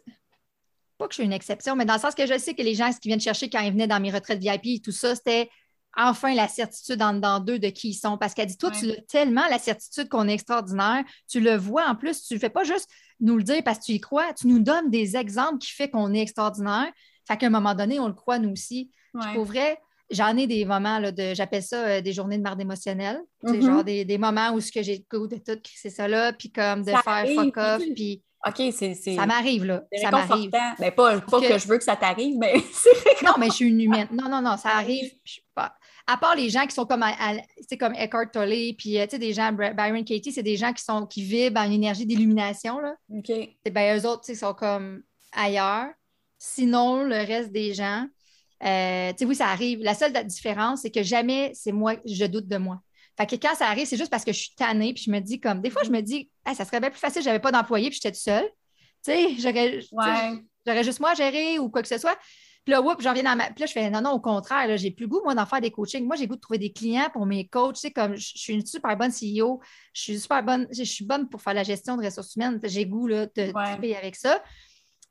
pas que je suis une exception, mais dans le sens que je sais que les gens, ce qu'ils viennent chercher quand ils venaient dans mes retraites VIP et tout ça, c'était enfin la certitude en dedans d'eux de qui ils sont. Parce qu'elle dit, toi, Ouais. tu as tellement la certitude qu'on est extraordinaire, tu le vois en plus, tu ne fais pas juste nous le dire parce que tu y crois, tu nous donnes des exemples qui fait qu'on est extraordinaire. Fait qu'à un moment donné, on le croit nous aussi. Ouais. Pour vrai, j'en ai des moments là, de, j'appelle ça euh, des journées de marde émotionnelle. Sais, Mhm. Genre des, des moments où ce que goût de tout, c'est ça là, puis comme de Ça faire arrive, fuck off, puis OK, c'est. ça m'arrive là. c'est Ça m'arrive. Ben, pas, pas que- que... je veux que ça t'arrive, mais c'est Non, mais je suis une humaine. Non, non, non, ça arrive. puis je suis pas- À part les gens qui sont comme, à- à- comme Eckhart Tolle, puis euh, des gens, Byron Katie, c'est des gens qui, sont, qui vibrent en énergie d'illumination. OK. Ben, eux autres, tu sais, sont comme ailleurs. Sinon, le reste des gens, euh, tu sais, oui, ça arrive. La seule différence, c'est que jamais c'est moi, je doute de moi. Fait que quand ça arrive, c'est juste parce que je suis tannée, puis je me dis comme, des fois, je me dis, ça serait bien plus facile, j'avais pas d'employé, puis j'étais toute seule. Tu sais, j'aurais Ouais. juste moi à gérer ou quoi que ce soit. Puis là, whoop, j'en viens dans ma. Puis là, je fais non, non, au contraire, là, j'ai plus le goût, moi, d'en faire des coachings. Moi, j'ai le goût de trouver des clients pour mes coachs. Tu sais, comme je suis une super bonne CEO, je suis super bonne, je suis bonne pour faire la gestion de ressources humaines. J'ai goût là, de Ouais. avec ça.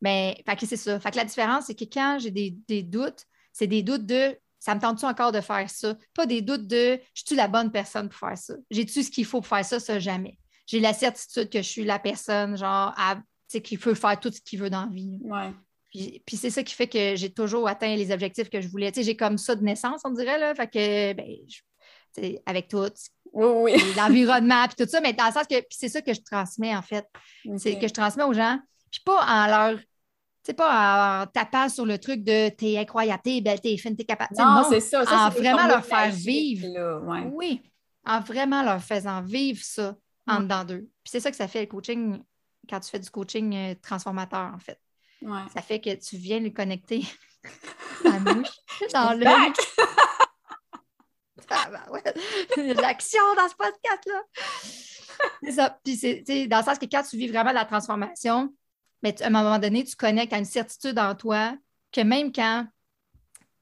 Mais fait que c'est ça. Fait que la différence, c'est que quand j'ai des, des doutes, c'est des doutes de ça me tente-tu encore de faire ça? Pas des doutes de je suis la bonne personne pour faire ça? J'ai-tu ce qu'il faut pour faire ça? Ça, jamais. J'ai la certitude que je suis la personne, genre, à- tu sais, qui peut faire tout ce qu'il veut dans la vie. Ouais. Puis, puis c'est ça qui fait que j'ai toujours atteint les objectifs que je voulais. J'ai comme ça de naissance, on dirait, là. Fait que, ben, je- avec tout, Oui, oui. l'environnement, puis tout ça, mais dans le sens que, puis c'est ça que je transmets, en fait. C'est que je transmets aux gens, puis pas en leur, sais, pas en tapant sur le truc de t'es incroyable, t'es belle, t'es fine, t'es capable. Sais, Non, c'est ça. ça en vraiment leur faire vivre. là, ouais. Oui. en vraiment leur faisant vivre ça en dedans d'eux. Puis c'est ça que ça fait le coaching quand tu fais du coaching euh, transformateur, en fait. Ça fait que tu viens le connecter à mouche dans le. L'action dans ce podcast-là. C'est ça. Puis c'est dans le sens que quand tu vis vraiment la transformation, mais à un moment donné, tu connectes à une certitude en toi que même quand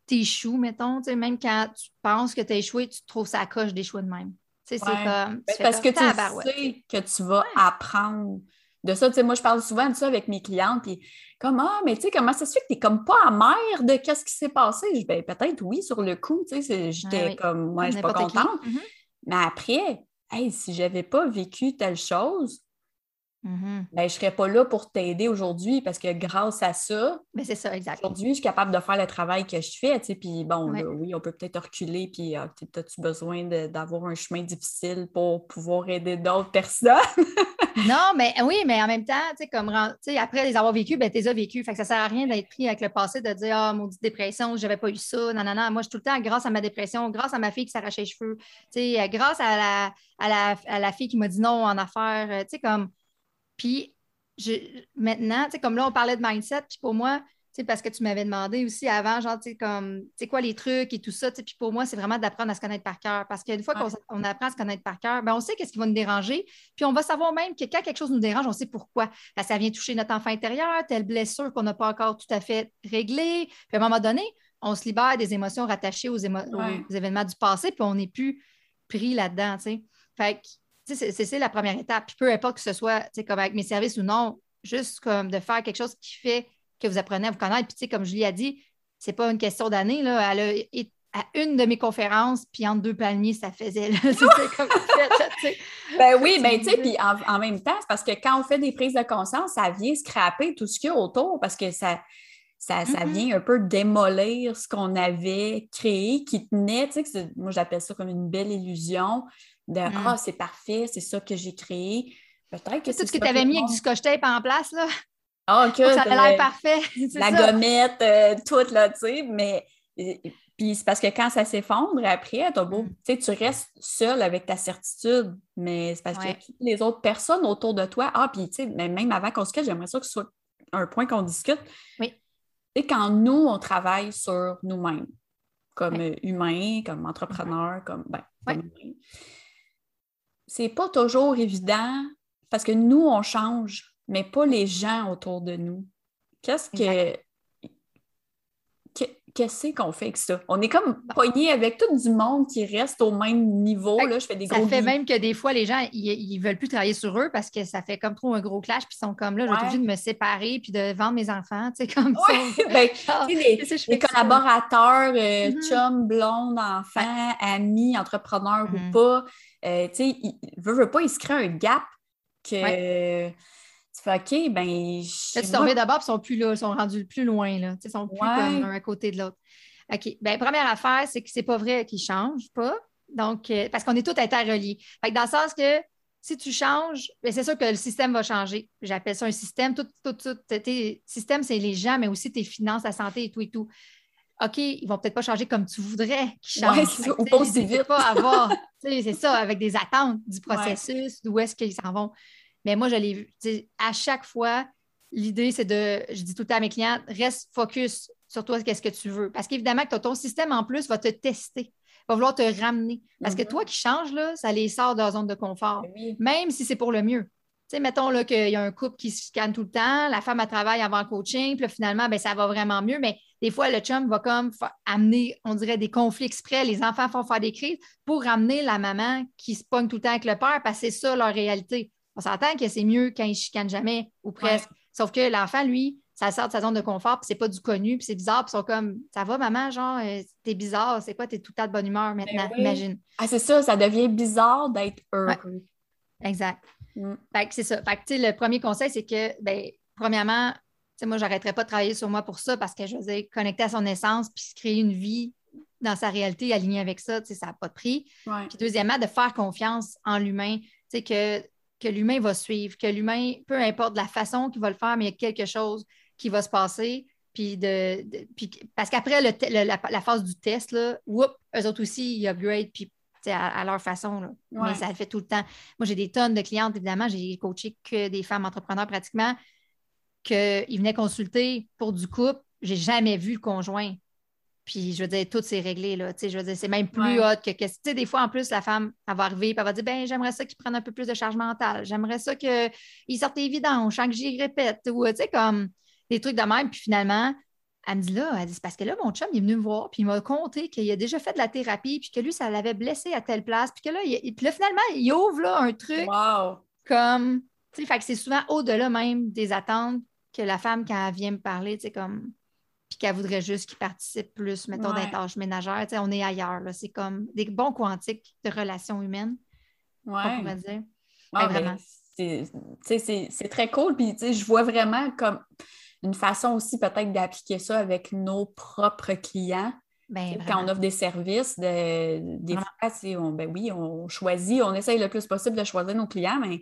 tu échoues, mettons, même quand tu penses que tu as échoué, tu trouves ça coche d'échouer de même. C'est comme. Ben, parce que tu sais que tu vas apprendre de ça. Moi, je parle souvent de ça avec mes clientes. Puis, comme, ah, mais tu sais, comment ça se fait que tu n'es comme pas amère de qu'est-ce qui s'est passé? Je ben, peut-être oui, sur le coup. Tu sais, j'étais comme, moi, je suis pas contente. Mm-hmm. Mais après, hey, si j'avais pas vécu telle chose, Mm-hmm. Ben, je ne serais pas là pour t'aider aujourd'hui parce que grâce à ça, ben, c'est ça, exact. Aujourd'hui, je suis capable de faire le travail que je fais. Puis bon, oui, on peut peut-être reculer, puis ah, as-tu besoin d'avoir un chemin difficile pour pouvoir aider d'autres personnes? non, mais oui, mais en même temps, comme après les avoir vécus, ben, tu les as vécus. Fait que ça ne sert à rien d'être pris avec le passé, de dire Ah, maudite dépression, j'avais pas eu ça. Non, non, non. Moi, je suis tout le temps grâce à ma dépression, grâce à ma fille qui s'arrachait les cheveux, grâce à la, à, la, à la fille qui m'a dit non en affaires. Tu sais, comme puis je, maintenant, tu sais, comme là, on parlait de mindset, puis pour moi, tu sais, parce que tu m'avais demandé aussi avant, genre, tu sais, comme, tu sais, quoi les trucs et tout ça, tu sais, puis pour moi, c'est vraiment d'apprendre à se connaître par cœur. Parce qu'une fois qu'on apprend à se connaître par cœur, ben, on sait qu'est-ce qui va nous déranger, puis on va savoir même que quand quelque chose nous dérange, on sait pourquoi. Ben, ça vient toucher notre enfant intérieur, telle blessure qu'on n'a pas encore tout à fait réglée. Puis à un moment donné, on se libère des émotions rattachées aux, aux événements du passé, puis on n'est plus pris là-dedans, tu sais. Fait que c'est la première étape. Puis peu importe que ce soit comme avec mes services ou non, juste comme de faire quelque chose qui fait que vous apprenez à vous connaître. Puis comme Julie a dit, c'est pas une question d'année. Elle a à une de mes conférences, puis entre deux palmiers, ça faisait. comme ben oui, mais tu sais, puis en, même temps, c'est parce que quand on fait des prises de conscience, ça vient scraper tout ce qu'il y a autour parce que ça, ça, ça, mm-hmm. vient un peu démolir ce qu'on avait créé qui tenait, tu sais, moi j'appelle ça comme une belle illusion de mm. Ah, c'est parfait, c'est ça que j'ai créé. Peut-être que c'est. Tout ce que tu avais mis avec du scotch tape en place, là. Ah, OK. ça a l'air parfait. La gommette, euh, toute, là, tu sais, mais. Puis c'est parce que quand ça s'effondre, après, beau, mm. tu restes seul avec ta certitude, mais c'est parce que les autres personnes autour de toi, ah, puis tu sais, même avant qu'on se quitte, j'aimerais ça que ce soit un point qu'on discute. Oui. Tu quand nous, on travaille sur nous-mêmes, comme humains, comme entrepreneurs, comme, ben, comme c'est pas toujours évident parce que nous, on change, mais pas les gens autour de nous. Qu'est-ce que. Qu'est-ce qu'on fait avec ça? On est comme pogné avec tout du monde qui reste au même niveau. Là, je fais des ça fait même que des fois, les gens, ils, ne veulent plus travailler sur eux parce que ça fait comme trop un gros clash, puis ils sont comme là, je obligé de me séparer puis de vendre mes enfants, tu sais, comme ça. Ben, les, collaborateurs, euh, mm-hmm. chums, blondes, enfants, amis, entrepreneurs ou mm-hmm. pas, euh, tu sais, il veut, veut pas, il se crée un gap que tu fais OK, ben. Là, tu tombes d'abord, ils sont plus là, ils sont rendus plus loin, là. Ils sont plus comme un à côté de l'autre. OK. Ben, première affaire, c'est que c'est pas vrai qu'ils changent pas. Donc, euh, parce qu'on est tous interreliés. Fait que dans le sens que si tu changes, ben, c'est sûr que le système va changer. J'appelle ça un système. Tout, tout, tout, tes systèmes, c'est les gens, mais aussi tes finances, la santé et tout et tout. OK, ils vont peut-être pas changer comme tu voudrais qu'ils changent. Ouais, ou pas aussi vite. pas avoir, c'est ça, avec des attentes du processus, d'où est-ce qu'ils s'en vont. Mais moi, je l'ai vu. À chaque fois, l'idée, c'est de, je dis tout le temps à mes clients, reste focus sur toi, qu'est-ce que tu veux. Parce qu'évidemment, que ton système en plus va te tester, va vouloir te ramener. Parce que mm-hmm. toi qui changes, là, ça les sort de leur zone de confort, ben même si c'est pour le mieux sais, mettons qu'il y a un couple qui se scanne tout le temps, la femme, a travaille avant coaching, puis finalement, ben, ça va vraiment mieux, mais des fois, le chum va comme amener, on dirait, des conflits exprès. Les enfants font faire des crises pour ramener la maman qui se pogne tout le temps avec le père, parce que c'est ça leur réalité. On s'entend que c'est mieux quand ils ne chicanent jamais, ou presque. Sauf que l'enfant, lui, ça sort de sa zone de confort, puis c'est pas du connu, puis c'est bizarre, puis ils sont comme Ça va, maman, genre, euh, t'es bizarre, c'est quoi, t'es tout le temps de bonne humeur ben maintenant, imagine. Ah, c'est ça, ça devient bizarre d'être heureux. Exact. Mm. c'est ça. le premier conseil, c'est que, ben, premièrement, moi, je n'arrêterais pas de travailler sur moi pour ça parce que je veux connecter à son essence puis se créer une vie dans sa réalité alignée avec ça, ça n'a pas de prix. Puis deuxièmement, de faire confiance en l'humain, que, que l'humain va suivre, que l'humain, peu importe la façon qu'il va le faire, mais il y a quelque chose qui va se passer. Puis de, parce qu'après la, phase du test, là, eux autres aussi, ils upgrade, puis à, leur façon. Mais ça le fait tout le temps. Moi, j'ai des tonnes de clientes, évidemment. J'ai coaché que des femmes entrepreneurs pratiquement, qu'ils venaient consulter pour du couple. J'ai jamais vu le conjoint. Puis, je veux dire, tout s'est réglé, là. je veux dire, c'est même plus hot que, que tu sais, des fois, en plus, la femme, elle va arriver, et elle va dire, ben j'aimerais ça qu'il prenne un peu plus de charge mentale. J'aimerais ça qu'il sorte les vidanges, que j'y répète. Ou, tu sais, comme des trucs de même. Puis, finalement, elle me dit là, elle dit, parce que là, mon chum, il est venu me voir, puis il m'a conté qu'il a déjà fait de la thérapie, puis que lui, ça l'avait blessé à telle place, puis que là, il, puis là finalement, il ouvre là, un truc comme, tu sais, fait que c'est souvent au-delà même des attentes que la femme, quand elle vient me parler, tu sais, comme, puis qu'elle voudrait juste qu'il participe plus, mettons, ouais. des tâches ménagères, tu sais, on est ailleurs, là, c'est comme des bons quantiques de relations humaines, ouais. on pourrait dire. Ouais, vraiment. C'est très cool, puis tu sais, je vois vraiment comme une façon aussi peut-être d'appliquer ça avec nos propres clients. Ben, quand on offre des services, de, des fois, on, ben oui, on choisit, on essaye le plus possible de choisir nos clients, mais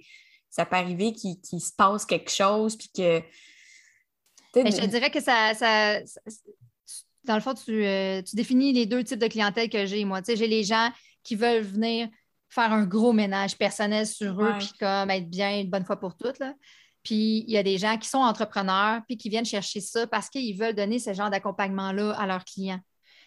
ça peut arriver qu'il se passe quelque chose, puis que... Ben, je dirais que ça, dans le fond, euh, tu, définis les deux types de clientèle que j'ai, moi. j'ai les gens qui veulent venir faire un gros ménage personnel sur eux, puis comme être bien une bonne fois pour toutes. Là. Puis il y a des gens qui sont entrepreneurs, puis qui viennent chercher ça parce qu'ils veulent donner ce genre d'accompagnement-là à leurs clients.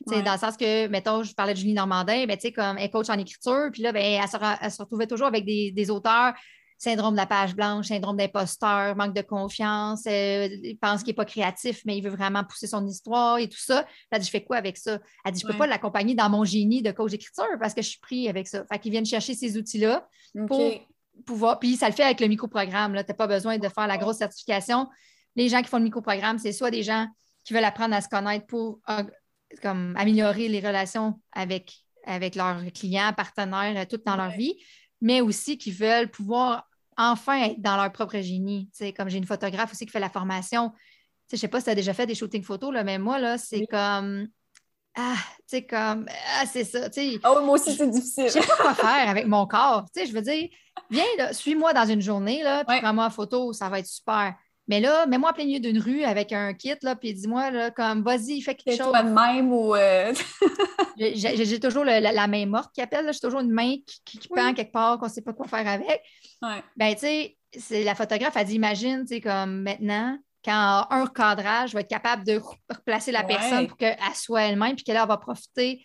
Dans le sens que, mettons, je parlais de Julie Normandin, ben, comme elle coach en écriture, puis là, ben, elle, se, retrouvait toujours avec des, auteurs syndrome de la page blanche, syndrome d'imposteur, manque de confiance, euh, il pense qu'il n'est pas créatif, mais il veut vraiment pousser son histoire et tout ça. Elle dit, je fais quoi avec ça? Elle dit, je ne peux pas l'accompagner dans mon génie de coach d'écriture parce que je suis pris avec ça. Fait qu'ils viennent chercher ces outils-là pour pouvoir. Puis ça le fait avec le microprogramme. Tu n'as pas besoin de faire la grosse certification. Les gens qui font le microprogramme, c'est soit des gens qui veulent apprendre à se connaître pour euh, comme, améliorer les relations avec, avec leurs clients, partenaires, euh, tout dans leur vie, mais aussi qui veulent pouvoir enfin être dans leur propre génie. comme j'ai une photographe aussi qui fait la formation. Je ne sais pas si tu as déjà fait des shootings photos, là, mais moi, là, c'est comme ah, tu sais, comme, ah, c'est ça, tu sais. Oh, moi aussi, c'est difficile. Je sais pas quoi faire avec mon corps. Tu sais, je veux dire, viens, suis-moi dans une journée, là, puis prends-moi en photo, ça va être super. Mais là, mets-moi en plein milieu d'une rue avec un kit, là, puis dis-moi, là, comme, vas-y, fais quelque chose. toi de même ou. Euh, j'ai toujours la, main morte qui appelle, j'ai toujours une main qui, qui, pend quelque part, qu'on ne sait pas quoi faire avec. Ouais. Ben, tu sais, la photographe, a dit, imagine, tu sais, comme maintenant, quand un cadrage va être capable de replacer la personne pour qu'elle soit elle-même, puis qu'elle va profiter.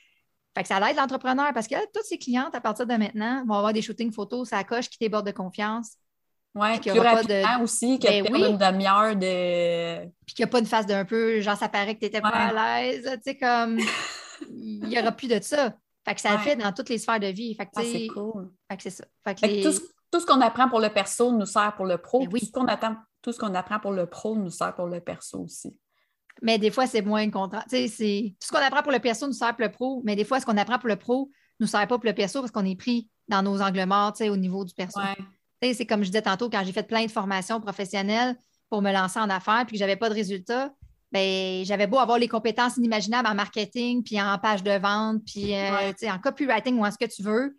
Fait que ça aide l'entrepreneur parce que toutes ses clientes, à partir de maintenant, vont avoir des shootings photos, ça coche qui déborde de confiance. Oui, plus rapidement de... aussi, que ben oui. une demi-heure de... Puis qu'il n'y a pas une phase d'un peu, genre ça paraît que tu n'étais pas à l'aise, tu sais, comme... Il n'y aura plus de ça. Fait que ça le fait dans toutes les sphères de vie. Fait que, ah, c'est cool. Fait que c'est ça. Fait que tout, ce, qu'on apprend pour le perso nous sert pour le pro. Ben oui. Tout ce qu'on attend tout ce qu'on apprend pour le pro nous sert pour le perso aussi. Mais des fois, c'est moins contrat. Tout ce qu'on apprend pour le perso nous sert pour le pro, mais des fois, ce qu'on apprend pour le pro nous sert pas pour le perso parce qu'on est pris dans nos angles morts au niveau du perso. C'est comme je disais tantôt, quand j'ai fait plein de formations professionnelles pour me lancer en affaires puis que je n'avais pas de résultats, ben, j'avais beau avoir les compétences inimaginables en marketing, puis en page de vente, puis euh, en copywriting ou en ce que tu veux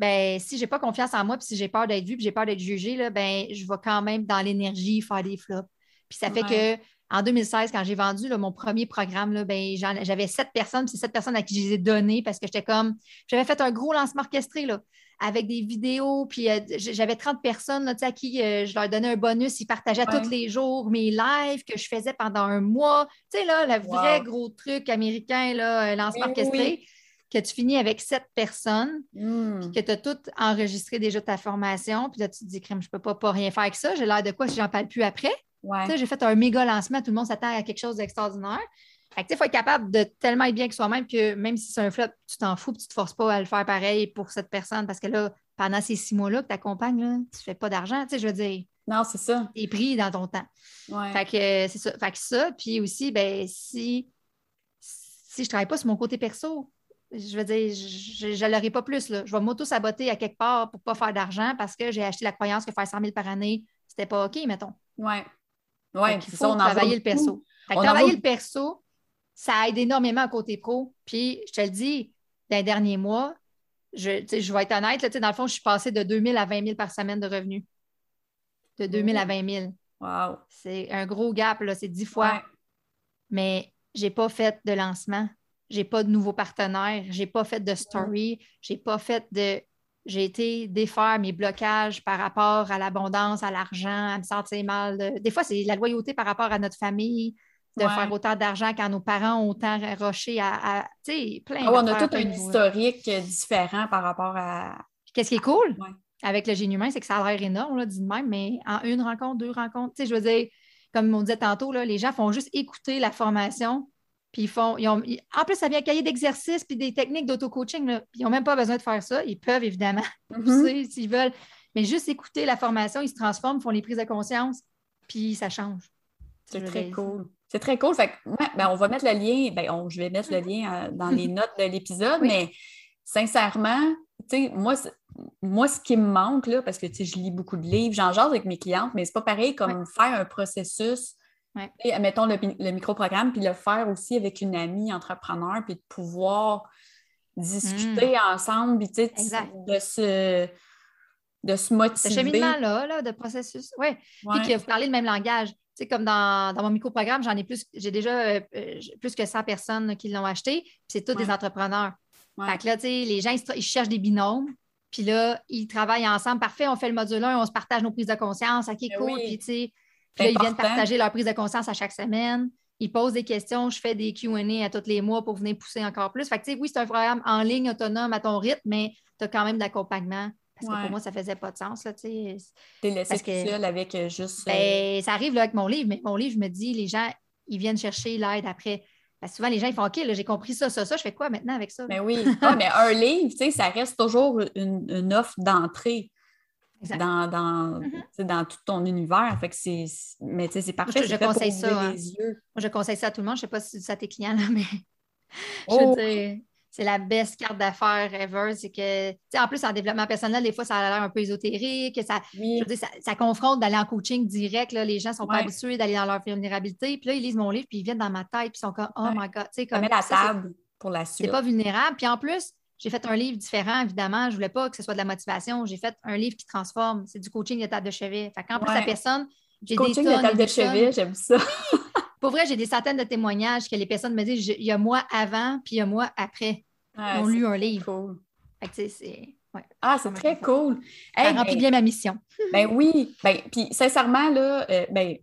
ben, si j'ai pas confiance en moi, puis si j'ai peur d'être vue, puis j'ai peur d'être jugée, là, ben, je vais quand même dans l'énergie faire des flops. Puis ça fait que en 2016, quand j'ai vendu mon premier programme, là, ben, j'avais sept personnes, puis c'est sept personnes à qui je les ai données parce que j'étais comme. J'avais fait un gros lancement orchestré là, avec des vidéos, puis euh, j'avais 30 personnes là, à qui euh, je leur donnais un bonus. Ils partageaient tous les jours mes lives que je faisais pendant un mois. Tu sais, là, le vrai gros truc américain, là, lancement orchestré que tu finis avec sept personnes, hmm. que tu as tout enregistré déjà ta formation, puis là, tu te dis, crème, je ne peux pas, pas rien faire avec ça, j'ai l'air de quoi si j'en parle plus après? J'ai fait un méga lancement, tout le monde s'attend à quelque chose d'extraordinaire. Il faut être capable de tellement être bien que soi-même que même si c'est un flop, tu t'en fous, tu ne te forces pas à le faire pareil pour cette personne parce que là, pendant ces six mois-là que tu accompagnes, tu ne fais pas d'argent, je veux dire. Non, c'est ça. Tu es pris dans ton temps. Fait que c'est ça. Fait que ça, puis aussi, ben, si, si je ne travaille pas sur mon côté perso, je veux dire, je ne l'aurai pas plus. Là. Je vais m'auto-saboter à quelque part pour ne pas faire d'argent parce que j'ai acheté la croyance que faire 100 000 par année, c'était pas OK, mettons. Oui. Faut travailler le perso. travailler le perso, ça aide énormément à côté pro. Puis, je te le dis, dans les derniers mois, je, je vais être honnête, là, dans le fond, je suis passée de 2 000 à 20 000 par semaine de revenus. De 2 000 à 20 000. Wow. C'est un gros gap, là, c'est 10 fois. Mais je n'ai pas fait de lancement j'ai pas de nouveaux partenaires, j'ai pas fait de story, j'ai pas fait de. J'ai été défaire mes blocages par rapport à l'abondance, à l'argent, à me sentir mal. Des fois, c'est la loyauté par rapport à notre famille, de faire autant d'argent quand nos parents ont autant roché à. tu sais, plein ah On a tout un historique différent par rapport à. Qu'est-ce qui est cool avec le génie humain, c'est que ça a l'air énorme, là, dit de même, mais en une rencontre, deux rencontres, tu sais, je veux dire, comme on disait tantôt, là, les gens font juste écouter la formation puis ils font, ont, en plus, ça vient cahier d'exercices puis des techniques d'auto-coaching. Ils n'ont même pas besoin de faire ça. Ils peuvent, évidemment, mm-hmm. s'ils veulent. Mais juste écouter la formation, ils se transforment, font les prises de conscience, puis ça change. C'est très cool. C'est très cool. Fait ben, on va mettre le lien, ben, je vais mettre le lien euh, dans les notes de l'épisode, mais sincèrement, moi, moi, ce qui me manque, là, parce que je lis beaucoup de livres, j'en jase avec mes clientes, mais c'est pas pareil comme faire un processus et, mettons le, le micro-programme, puis le faire aussi avec une amie entrepreneur, puis de pouvoir discuter hmm. ensemble, puis de se, de se motiver. Ce cheminement-là, de processus, oui. Puis que vous parlez le même langage. Sais, comme dans, mon micro-programme, j'en ai plus, j'ai déjà euh, euh, plus que 100 personnes qui l'ont acheté, puis c'est tous des entrepreneurs. Fait que là, tu sais, les gens, ils, cherchent des binômes, puis là, ils travaillent ensemble. Parfait, on fait le module 1, on se partage nos prises de conscience, OK, ben cool. Puis, tu sais, puis là, ils viennent partager leur prise de conscience à chaque semaine. Ils posent des questions. Je fais des QA à tous les mois pour venir pousser encore plus. Fait que, oui, c'est un programme en ligne, autonome, à ton rythme, mais tu as quand même de l'accompagnement. Parce que pour moi, ça faisait pas de sens. Tu es laissé seul avec euh, juste. Ben, euh, ça arrive là, avec mon livre, mais mon livre, je me dis, les gens, ils viennent chercher l'aide après. Souvent, les gens, ils font OK, j'ai compris ça, ça, ça, je fais quoi maintenant avec ça? Ben oui. Ah, mais un livre, ça reste toujours une offre d'entrée dans, dans, mm-hmm. dans, tout ton univers. Fait que c'est, mais c'est parfait. Je, conseille ça. Hein. Moi, je conseille ça à tout le monde. Je ne sais pas si c'est à tes clients, là, mais oh. C'est la best carte d'affaires ever. C'est que, en plus, en développement personnel, des fois, ça a l'air un peu ésotérique. Ça, ça, confronte d'aller en coaching direct. Là. Les gens ne sont pas habitués d'aller dans leur vulnérabilité. Puis là, ils lisent mon livre, puis ils viennent dans ma tête, puis ils sont comme, oh my God. Comme, ça met la table pour la suite. C'est pas vulnérable. Puis en plus, j'ai fait un livre différent, évidemment. Je ne voulais pas que ce soit de la motivation. J'ai fait un livre qui transforme. C'est du coaching de table de chevet. Fait qu'en plus, la personne, j'ai des coaching de table de chevet, j'aime ça. Pour vrai, j'ai des centaines de témoignages que les personnes me disent il y a moi avant, puis il y a moi après. Ils ont lu un livre. Cool. C'est. Ah, c'est très cool. Ça remplit bien ma mission. Ben oui. Ben, puis sincèrement, là, euh, ben,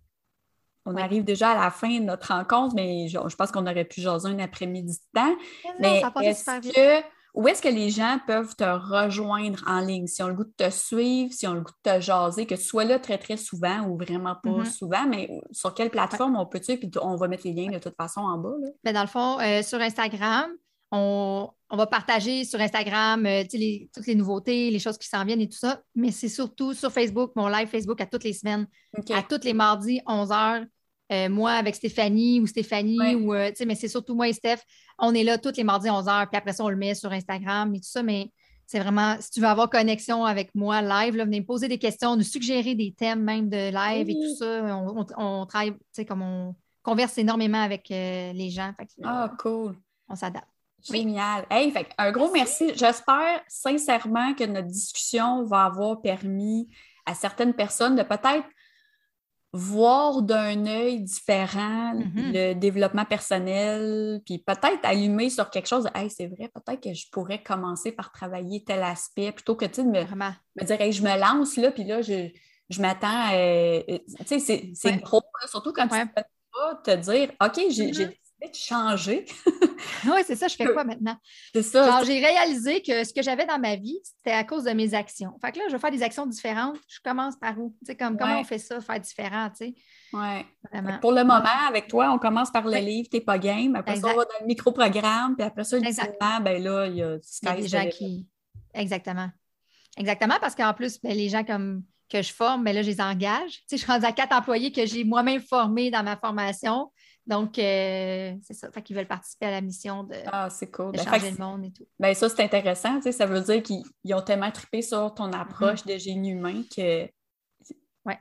on arrive déjà à la fin de notre rencontre, mais je, pense qu'on aurait pu jaser un après-midi de temps. Mais, mais est-ce que où est-ce que les gens peuvent te rejoindre en ligne? Si on a le goût de te suivre, si on a le goût de te jaser, que tu sois là très, très souvent ou vraiment pas mm-hmm. souvent, mais sur quelle plateforme on peut-tu? Puis on va mettre les liens de toute façon en bas. Ben, dans le fond, euh, sur Instagram, on, va partager sur Instagram euh, toutes les nouveautés, les choses qui s'en viennent et tout ça, mais c'est surtout sur Facebook, mon live Facebook à toutes les semaines, à tous les mardis, 11 h. Euh, moi avec Stéphanie ou Stéphanie, ou, euh, mais c'est surtout moi et Steph. On est là tous les mardis 11h, puis après ça, on le met sur Instagram et tout ça. Mais c'est vraiment, si tu veux avoir connexion avec moi live, là, venez me poser des questions, nous suggérer des thèmes même de live et tout ça. On, on, travaille, tu sais, comme on converse énormément avec euh, les gens. ah, cool. On s'adapte. Génial. Hey, fait, un gros merci. J'espère sincèrement que notre discussion va avoir permis à certaines personnes de peut-être voir d'un œil différent mm-hmm. le développement personnel, puis peut-être allumer sur quelque chose. Hey, c'est vrai, peut-être que je pourrais commencer par travailler tel aspect plutôt que de me, me dire je me lance là, puis là, je, je m'attends. Euh, euh, tu sais, c'est gros, surtout quand tu ne peux pas te dire OK, j'ai mm-hmm changer. oui, c'est ça, je fais quoi maintenant? C'est ça. j'ai réalisé que ce que j'avais dans ma vie, c'était à cause de mes actions. Fait que là, je vais faire des actions différentes. Je commence par où? Tu sais, comme comment on fait ça, faire différent, tu sais? Oui. Pour le moment, avec toi, on commence par le livre, t'es pas game. Après ça, on va dans le micro-programme. Puis après ça, ultimement, ben là, il y a, il y a des gens qui. Exactement. Exactement, parce qu'en plus, ben, les gens comme que je forme, mais ben là, je les engage. Tu sais, je suis rendue à quatre employés que j'ai moi-même formés dans ma formation. Donc, euh, c'est ça. Fait qu'ils veulent participer à la mission de, ah, cool. Ben, changer le monde et tout. Ben, ça, c'est intéressant. Ça veut dire qu'ils ont tellement trippé sur ton approche mm-hmm. de génie humain que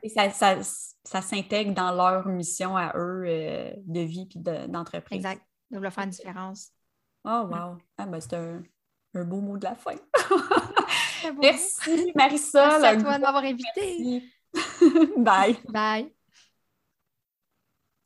ça, ça, s'intègre dans leur mission à eux euh, de vie et d'entreprise. exact. Donc, leur faire une différence. Oh, wow. Ah, ben, c'est un, beau mot de la fin. Merci, Marisol. Merci à toi de m'avoir invité. Bye. Bye.